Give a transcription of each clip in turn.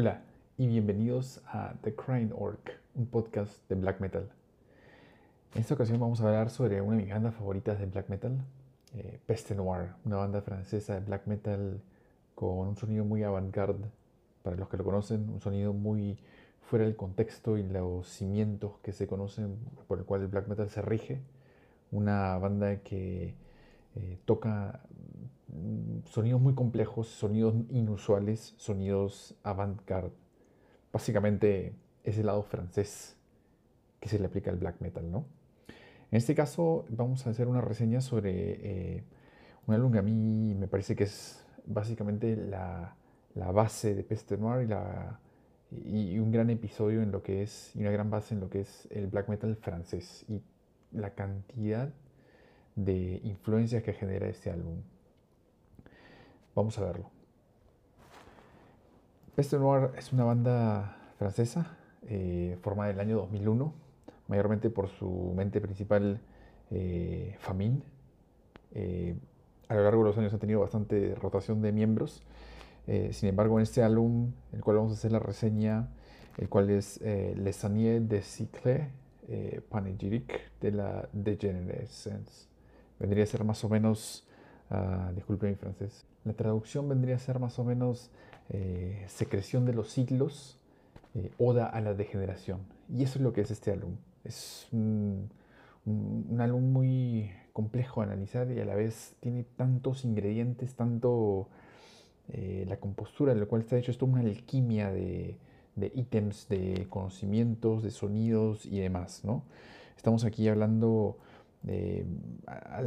Hola y bienvenidos a The Crying Orc, un podcast de black metal. En esta ocasión vamos a hablar sobre una de mis bandas favoritas de black metal, eh, Peste Noir, una banda francesa de black metal con un sonido muy avant-garde, para los que lo conocen, un sonido muy fuera del contexto y los cimientos que se conocen por el cual el black metal se rige. Una banda que eh, toca sonidos muy complejos, sonidos inusuales, sonidos avant-garde. Básicamente es el lado francés que se le aplica al black metal, ¿no? En este caso vamos a hacer una reseña sobre eh, un álbum que a mí me parece que es básicamente la, la base de Peste Noir y y un gran episodio en lo que es, y una gran base en lo que es el black metal francés y la cantidad de influencias que genera este álbum. Vamos a verlo. Peste Noir es una banda francesa eh, formada en el año 2001, mayormente por su mente principal, eh, Famine. Eh, a lo largo de los años ha tenido bastante rotación de miembros eh, sin embargo, en este álbum, el cual vamos a hacer la reseña, el cual es Les Années de Cycle Panegyric de la Degenerescence. Vendría a ser más o menos, uh, disculpe mi francés, la traducción vendría a ser más o menos eh, Secreción de los siglos, Oda a la degeneración. Y eso es lo que es este álbum. Es un, un álbum muy complejo de analizar y a la vez tiene tantos ingredientes, tanto eh, la compostura de la cual está hecho es toda una alquimia de, ítems, de conocimientos, de sonidos y demás, ¿no? Estamos aquí hablando de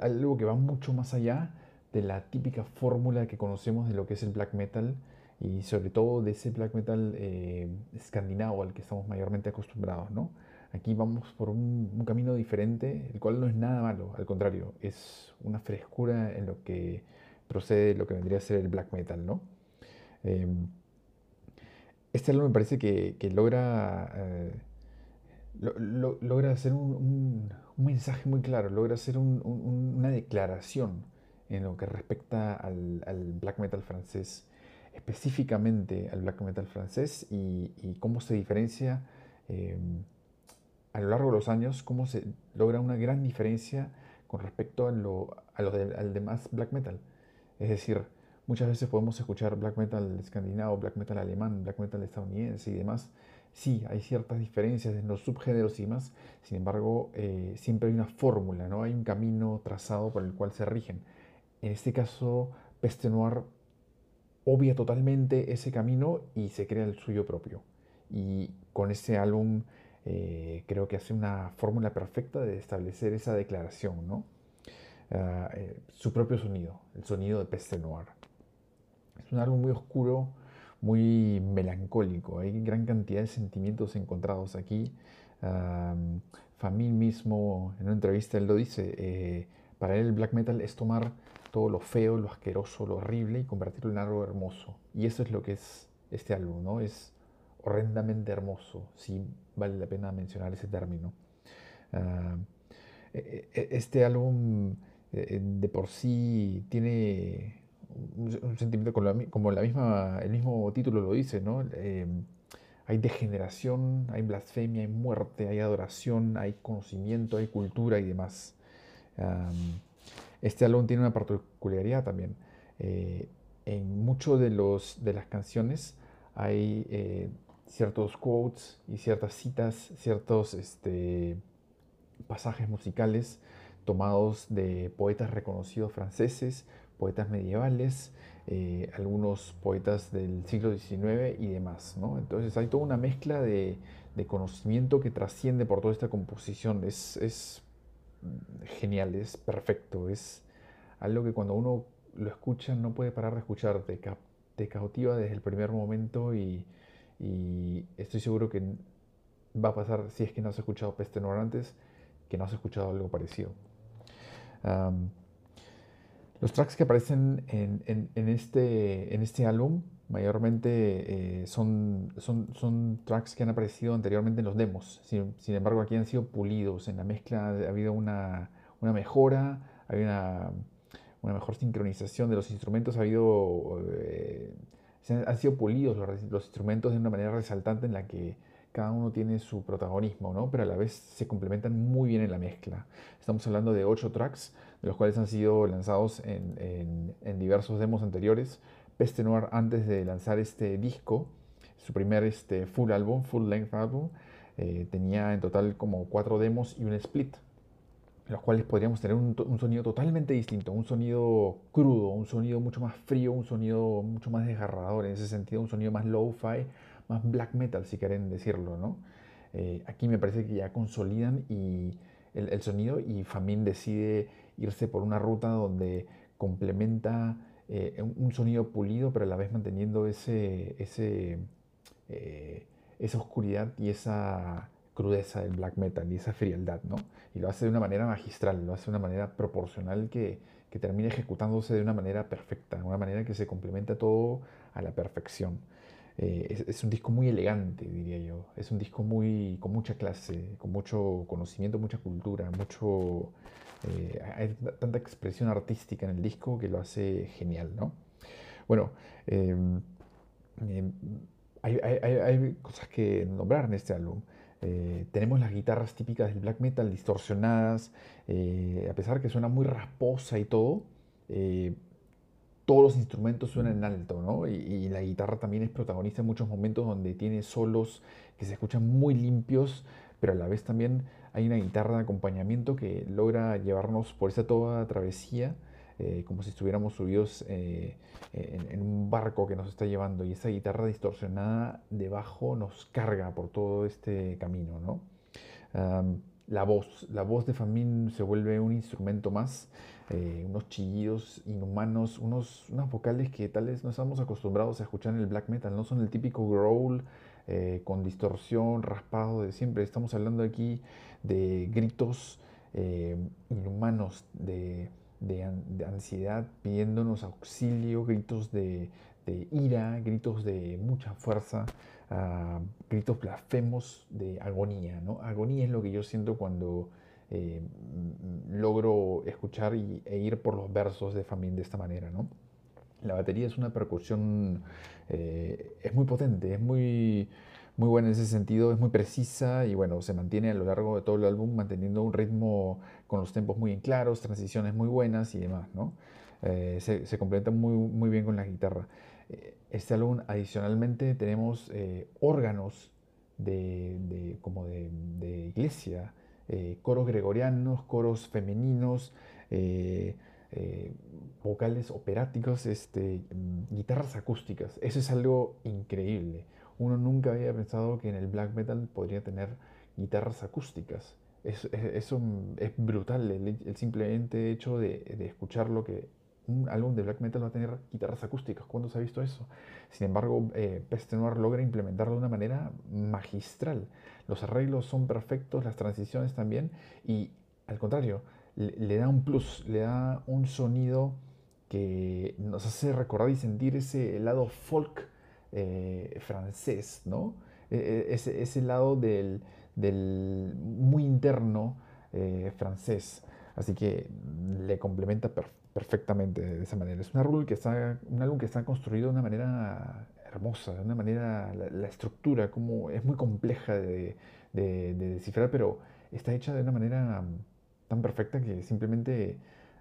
algo que va mucho más allá de la típica fórmula que conocemos de lo que es el black metal y sobre todo de ese black metal eh, escandinavo al que estamos mayormente acostumbrados, ¿no? Aquí vamos por un, camino diferente, el cual no es nada malo, al contrario, es una frescura en lo que procede lo que vendría a ser el black metal, ¿no? Em, este álbum me parece que, logra, eh, logra hacer un, mensaje muy claro, logra hacer una declaración en lo que respecta al, black metal francés, específicamente al black metal francés y, cómo se diferencia em, a lo largo de los años, cómo se logra una gran diferencia con respecto a lo, al demás black metal. Es decir, muchas veces podemos escuchar black metal escandinavo, black metal alemán, black metal estadounidense y demás. Sí, hay ciertas diferencias en los subgéneros y demás, sin embargo, eh, siempre hay una fórmula, ¿no? Hay un camino trazado por el cual se rigen. En este caso, Peste Noir obvia totalmente ese camino y se crea el suyo propio. Y con este álbum eh, creo que hace una fórmula perfecta de establecer esa declaración, ¿no? Ah, eh, su propio sonido, el sonido de Peste Noir. Es un álbum muy oscuro, muy melancólico, hay gran cantidad de sentimientos encontrados aquí. Uh, Famil mismo, en una entrevista, él lo dice, eh, para él el black metal es tomar todo lo feo, lo asqueroso, lo horrible y convertirlo en algo hermoso. Y eso es lo que es este álbum, ¿no? Es horrendamente hermoso, si vale la pena mencionar ese término. Ah, e, e, este álbum eh, de por sí tiene un, sentimiento como, la misma, el mismo título lo dice, ¿no? Eh, hay degeneración, hay blasfemia, hay muerte, hay adoración, hay conocimiento, hay cultura y demás. Este álbum tiene una particularidad también. Eh, en muchos de, de las canciones hay ciertos quotes y ciertas citas, ciertos este, pasajes musicales tomados de poetas reconocidos franceses, poetas medievales, eh, algunos poetas del siglo XIX y demás. Entonces hay toda una mezcla de, conocimiento que trasciende por toda esta composición. Es, genial, es perfecto, es algo que cuando uno lo escucha no puede parar de escuchar, te, cautiva desde el primer momento y, estoy seguro que va a pasar, si es que no has escuchado Peste Noir antes, que no has escuchado algo parecido. Los tracks que aparecen en, este, en este álbum mayormente eh, son, son, son, tracks que han aparecido anteriormente en los demos. Sin, embargo, aquí han sido pulidos. En la mezcla ha habido una, mejora, hay una, una, mejor sincronización de los instrumentos, ha habido eh, han sido pulidos los, instrumentos de una manera resaltante en la que cada uno tiene su protagonismo, ¿no? pero a la vez se complementan muy bien en la mezcla. Estamos hablando de ocho tracks, de los cuales han sido lanzados en, en, diversos demos anteriores. Peste Noir, antes de lanzar este disco, su primer este, full álbum, full length álbum, eh, tenía en total como cuatro demos y un split los cuales podríamos tener un, sonido totalmente distinto, un sonido crudo, un sonido mucho más frío, un sonido mucho más desgarrador, en ese sentido un sonido más low-fi, más black metal si quieren decirlo, ¿no? Eh, aquí me parece que ya consolidan y el, sonido y Famin decide irse por una ruta donde complementa eh, un, sonido pulido, pero a la vez manteniendo ese, ese, eh, esa oscuridad y esa crudeza del black metal y esa frialdad, ¿no? Y lo hace de una manera magistral, lo hace de una manera proporcional que, que termina ejecutándose de una manera perfecta, de una manera que se complementa todo a la perfección. Eh, es, un disco muy elegante, diría yo. Es un disco muy, con mucha clase, con mucho conocimiento, mucha cultura, mucho, eh, hay tanta expresión artística en el disco que lo hace genial, ¿no? Bueno, em, hay, hay, hay, cosas que nombrar en este álbum. Eh, tenemos las guitarras típicas del black metal distorsionadas, eh, a pesar que suena muy rasposa y todo, eh, todos los instrumentos suenan en alto, ¿no? Y, la guitarra también es protagonista en muchos momentos donde tiene solos que se escuchan muy limpios, pero a la vez también hay una guitarra de acompañamiento que logra llevarnos por esa toda travesía eh, como si estuviéramos subidos eh, en, un barco que nos está llevando y esa guitarra distorsionada debajo nos carga por todo este camino. ¿no? la voz, la voz de Famín se vuelve un instrumento más, eh, unos chillidos inhumanos, unos, unas vocales que tal vez no estamos acostumbrados a escuchar en el black metal, no son el típico growl con distorsión, raspado de siempre, estamos hablando aquí de gritos inhumanos, de de, ansiedad pidiéndonos auxilio, gritos de, ira, gritos de mucha fuerza, ah, gritos blasfemos de agonía. ¿no? Agonía es lo que yo siento cuando eh, logro escuchar y, e ir por los versos de Famín de esta manera. ¿no? La batería es una percusión, eh, es muy potente, es muy muy buena en ese sentido, es muy precisa y bueno, se mantiene a lo largo de todo el álbum manteniendo un ritmo con los tempos muy en claros, transiciones muy buenas y demás, ¿no? Eh, se, se, muy, muy bien con la guitarra. Este álbum adicionalmente tenemos órganos de, como de iglesia, coros gregorianos, coros femeninos, vocales operáticos, este, guitarras acústicas. Eso es algo increíble uno nunca había pensado que en el black metal podría tener guitarras acústicas. eso es brutal, el, simplemente hecho de, escuchar lo que un álbum de black metal va a tener guitarras acústicas. ¿Cuándo se ha visto eso? Sin embargo, eh, Peste Noir logra implementarlo de una manera magistral. Los arreglos son perfectos, las transiciones también, y al contrario, le da un plus, le da un sonido que nos hace recordar y sentir ese lado folk eh, francés, ¿no? E, e, ese, lado del muy interno eh, francés. Así que le complementa perfectamente de esa manera. Es un álbum que está, un álbum que está construido de una manera hermosa, de una manera, la, estructura como es muy compleja de, de, de, descifrar, pero está hecha de una manera tan perfecta que simplemente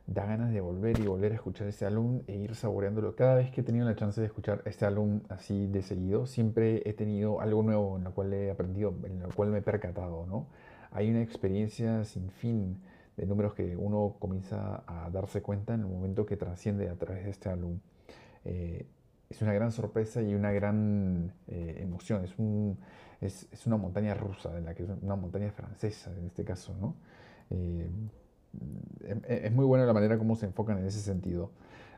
da ganas de volver y volver a escuchar este álbum e ir saboreándolo. Cada vez que he tenido la chance de escuchar este álbum así de seguido, siempre he tenido algo nuevo en lo cual he aprendido, en lo cual me he percatado, ¿no? Hay una experiencia sin fin de números que uno comienza a darse cuenta en el momento que trasciende a través de este álbum. Eh, es una gran sorpresa y una gran eh, emoción. Es, un, es, es, una montaña rusa, en la que, una montaña francesa en este caso, ¿no? Eh, es muy buena la manera como se enfocan en ese sentido.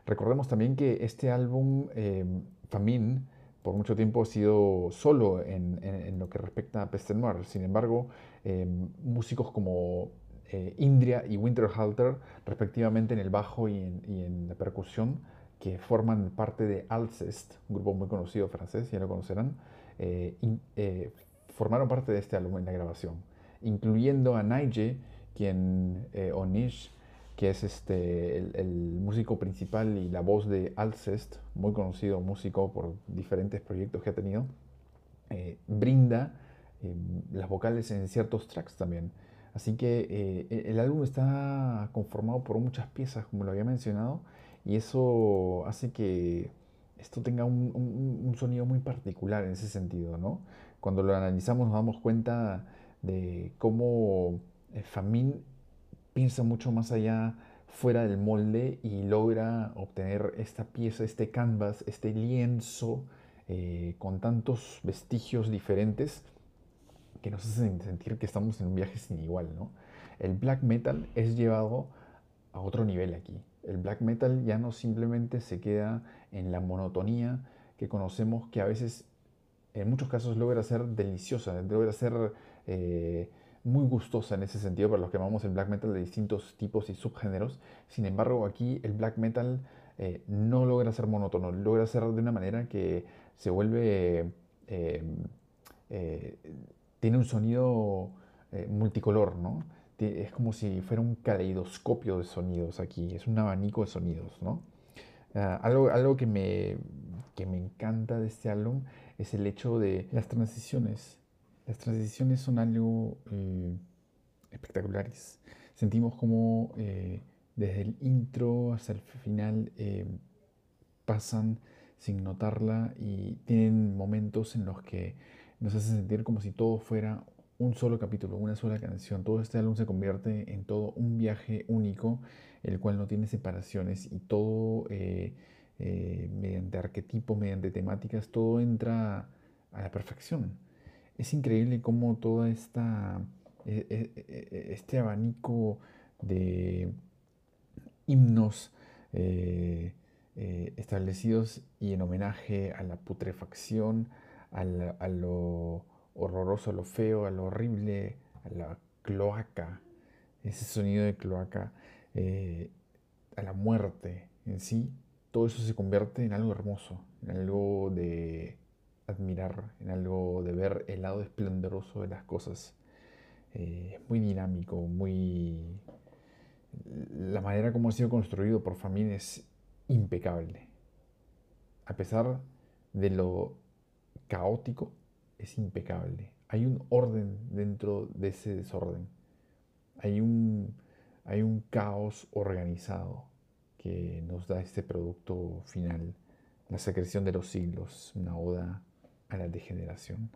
Recordemos también que este álbum, eh, Famine, por mucho tiempo ha sido solo en, lo que respecta a Peste Noir. Sin embargo, em, músicos como eh, Indria y Winterhalter, respectivamente en el bajo y en, la percusión, que forman parte de Alcest, un grupo muy conocido francés, ya lo conocerán, eh, formaron parte de este álbum en la grabación, incluyendo a Nige quien, eh, Onish, que es este, el, músico principal y la voz de Alcest, muy conocido músico por diferentes proyectos que ha tenido, eh, brinda eh, las vocales en ciertos tracks también. Así que eh, e-, el álbum está conformado por muchas piezas, como lo había mencionado, y eso hace que esto tenga un, sonido muy particular en ese sentido, ¿no? Cuando lo analizamos nos damos cuenta de cómo Famin piensa mucho más allá fuera del molde y logra obtener esta pieza, este canvas, este lienzo eh, con tantos vestigios diferentes que nos hacen sentir que estamos en un viaje sin igual, ¿no? El black metal es llevado a otro nivel aquí. El black metal ya no simplemente se queda en la monotonía que conocemos que a veces, en muchos casos, logra ser deliciosa, logra ser... Eh, muy gustosa en ese sentido para los que amamos el black metal de distintos tipos y subgéneros. Sin embargo, aquí el black metal eh, no logra ser monótono, logra ser de una manera que se vuelve... Eh, eh, tiene un sonido multicolor, ¿no? Es como si fuera un caleidoscopio de sonidos aquí, es un abanico de sonidos, ¿no? Ah, algo, algo que, me, que me encanta de este álbum es el hecho de las transiciones las transiciones son algo eh, espectaculares. Sentimos como eh, desde el intro hasta el final eh, pasan sin notarla y tienen momentos en los que nos hacen sentir como si todo fuera un solo capítulo, una sola canción. Todo este álbum se convierte en todo un viaje único, el cual no tiene separaciones y todo mediante arquetipos, mediante temáticas, todo entra a la perfección es increíble cómo todo esta, e, e, e, este abanico de himnos eh, eh, establecidos y en homenaje a la putrefacción, a, lo horroroso, a lo feo, a lo horrible, a la cloaca, ese sonido de cloaca, eh, a la muerte en sí, todo eso se convierte en algo hermoso, en algo de admirar, en algo de ver el lado esplendoroso de las cosas. Eh, muy dinámico, muy... La manera como ha sido construido por Famine es impecable. A pesar de lo caótico, es impecable. Hay un orden dentro de ese desorden. Hay un, hay un caos organizado que nos da este producto final. La secreción de los siglos, una oda a la degeneración.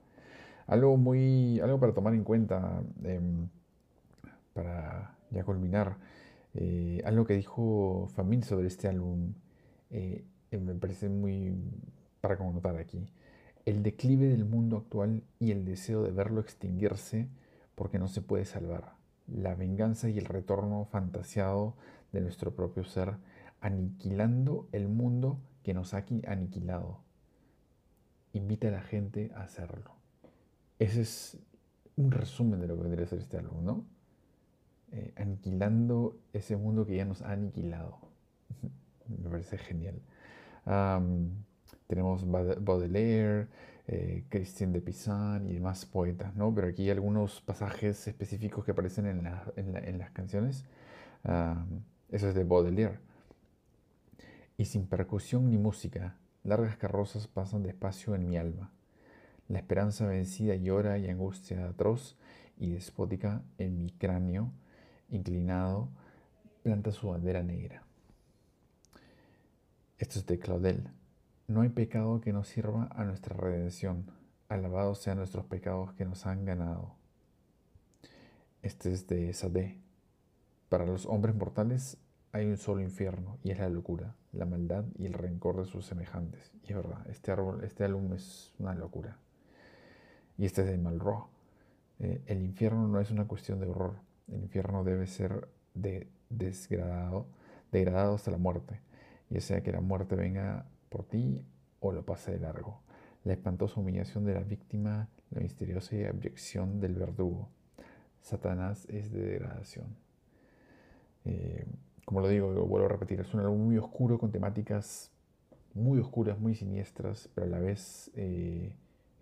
Algo muy, algo para tomar en cuenta, em, para ya culminar, eh, algo que dijo Famín sobre este álbum, eh, eh, me parece muy para connotar aquí. El declive del mundo actual y el deseo de verlo extinguirse porque no se puede salvar. La venganza y el retorno fantasiado de nuestro propio ser, aniquilando el mundo que nos ha aniquilado invita a la gente a hacerlo. Ese es un resumen de lo que vendría a ser este álbum, ¿no? Eh, aniquilando ese mundo que ya nos ha aniquilado. Me parece genial. Tenemos Baudelaire, eh, Christian de Pizan y demás poetas, ¿no? Pero aquí hay algunos pasajes específicos que aparecen en, en, las canciones. eso es de Baudelaire. Y sin percusión ni música, Largas carrozas pasan despacio en mi alma. La esperanza vencida llora y angustia atroz y despótica en mi cráneo inclinado planta su bandera negra. Esto es de Claudel. No hay pecado que no sirva a nuestra redención. Alabados sean nuestros pecados que nos han ganado. Este es de Sade. Para los hombres mortales hay un solo infierno y es la locura, la maldad y el rencor de sus semejantes. Y es verdad, este, árbol, este álbum es una locura. Y este es de Malraux. Eh, el infierno no es una cuestión de horror. El infierno debe ser de, desgradado, degradado hasta la muerte. Ya sea que la muerte venga por ti o lo pase de largo. La espantosa humillación de la víctima, la misteriosa abyección del verdugo. Satanás es de degradación. Eh, como lo digo, vuelvo a repetir, es un álbum muy oscuro con temáticas muy oscuras, muy siniestras, pero a la vez eh,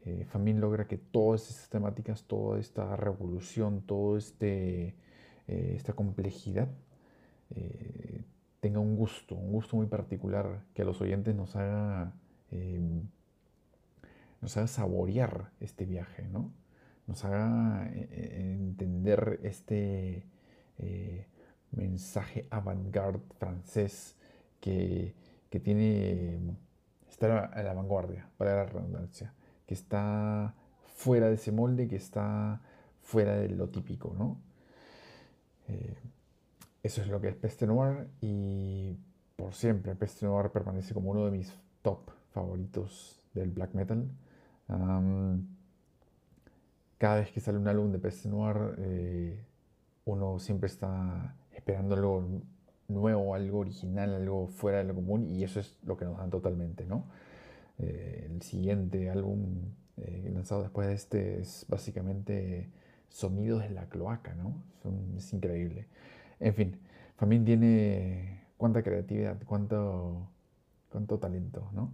eh logra que todas estas temáticas, toda esta revolución, toda este, eh, esta complejidad eh, tenga un gusto, un gusto muy particular, que a los oyentes nos haga, em, nos haga saborear este viaje, ¿no? nos haga eh, entender este mensaje avant-garde francés que, que tiene estar a la vanguardia, para la redundancia, que está fuera de ese molde, que está fuera de lo típico, ¿no? Eso es lo que es Peste Noir y por siempre Peste Noir permanece como uno de mis top favoritos del black metal. cada vez que sale un álbum de Peste Noir, eh, uno siempre está esperando algo nuevo, algo original, algo fuera de lo común y eso es lo que nos dan totalmente, ¿no? Eh, el siguiente álbum eh, lanzado después de este es básicamente sonidos de la cloaca, ¿no? es increíble. En fin, Famín tiene cuánta creatividad, cuánto, cuánto talento, ¿no?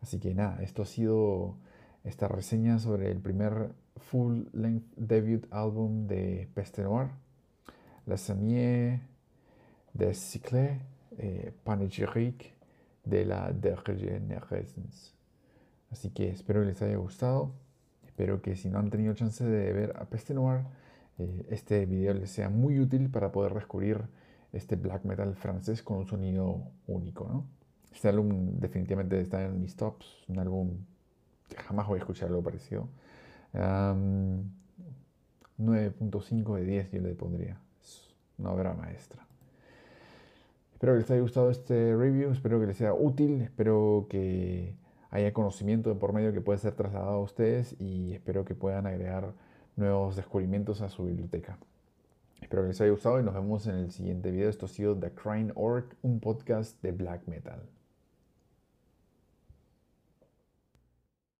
Así que nada, esto ha sido esta reseña sobre el primer full-length debut álbum de Peste Noir, La Sanie de Cycle, eh, de la Degenerescence. Así que espero que les haya gustado. Espero que si no han tenido chance de ver a Peste Noir, eh, este video les sea muy útil para poder descubrir este black metal francés con un sonido único. ¿no? Este álbum definitivamente está en mis tops. Un álbum que jamás voy a escuchar algo parecido. 9.5 de 10 yo le pondría. Es una obra maestra. Espero que les haya gustado este review, espero que les sea útil, espero que haya conocimiento de por medio que pueda ser trasladado a ustedes y espero que puedan agregar nuevos descubrimientos a su biblioteca. Espero que les haya gustado y nos vemos en el siguiente video. Esto ha sido The Crying Orc, un podcast de black metal.